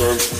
Thank you.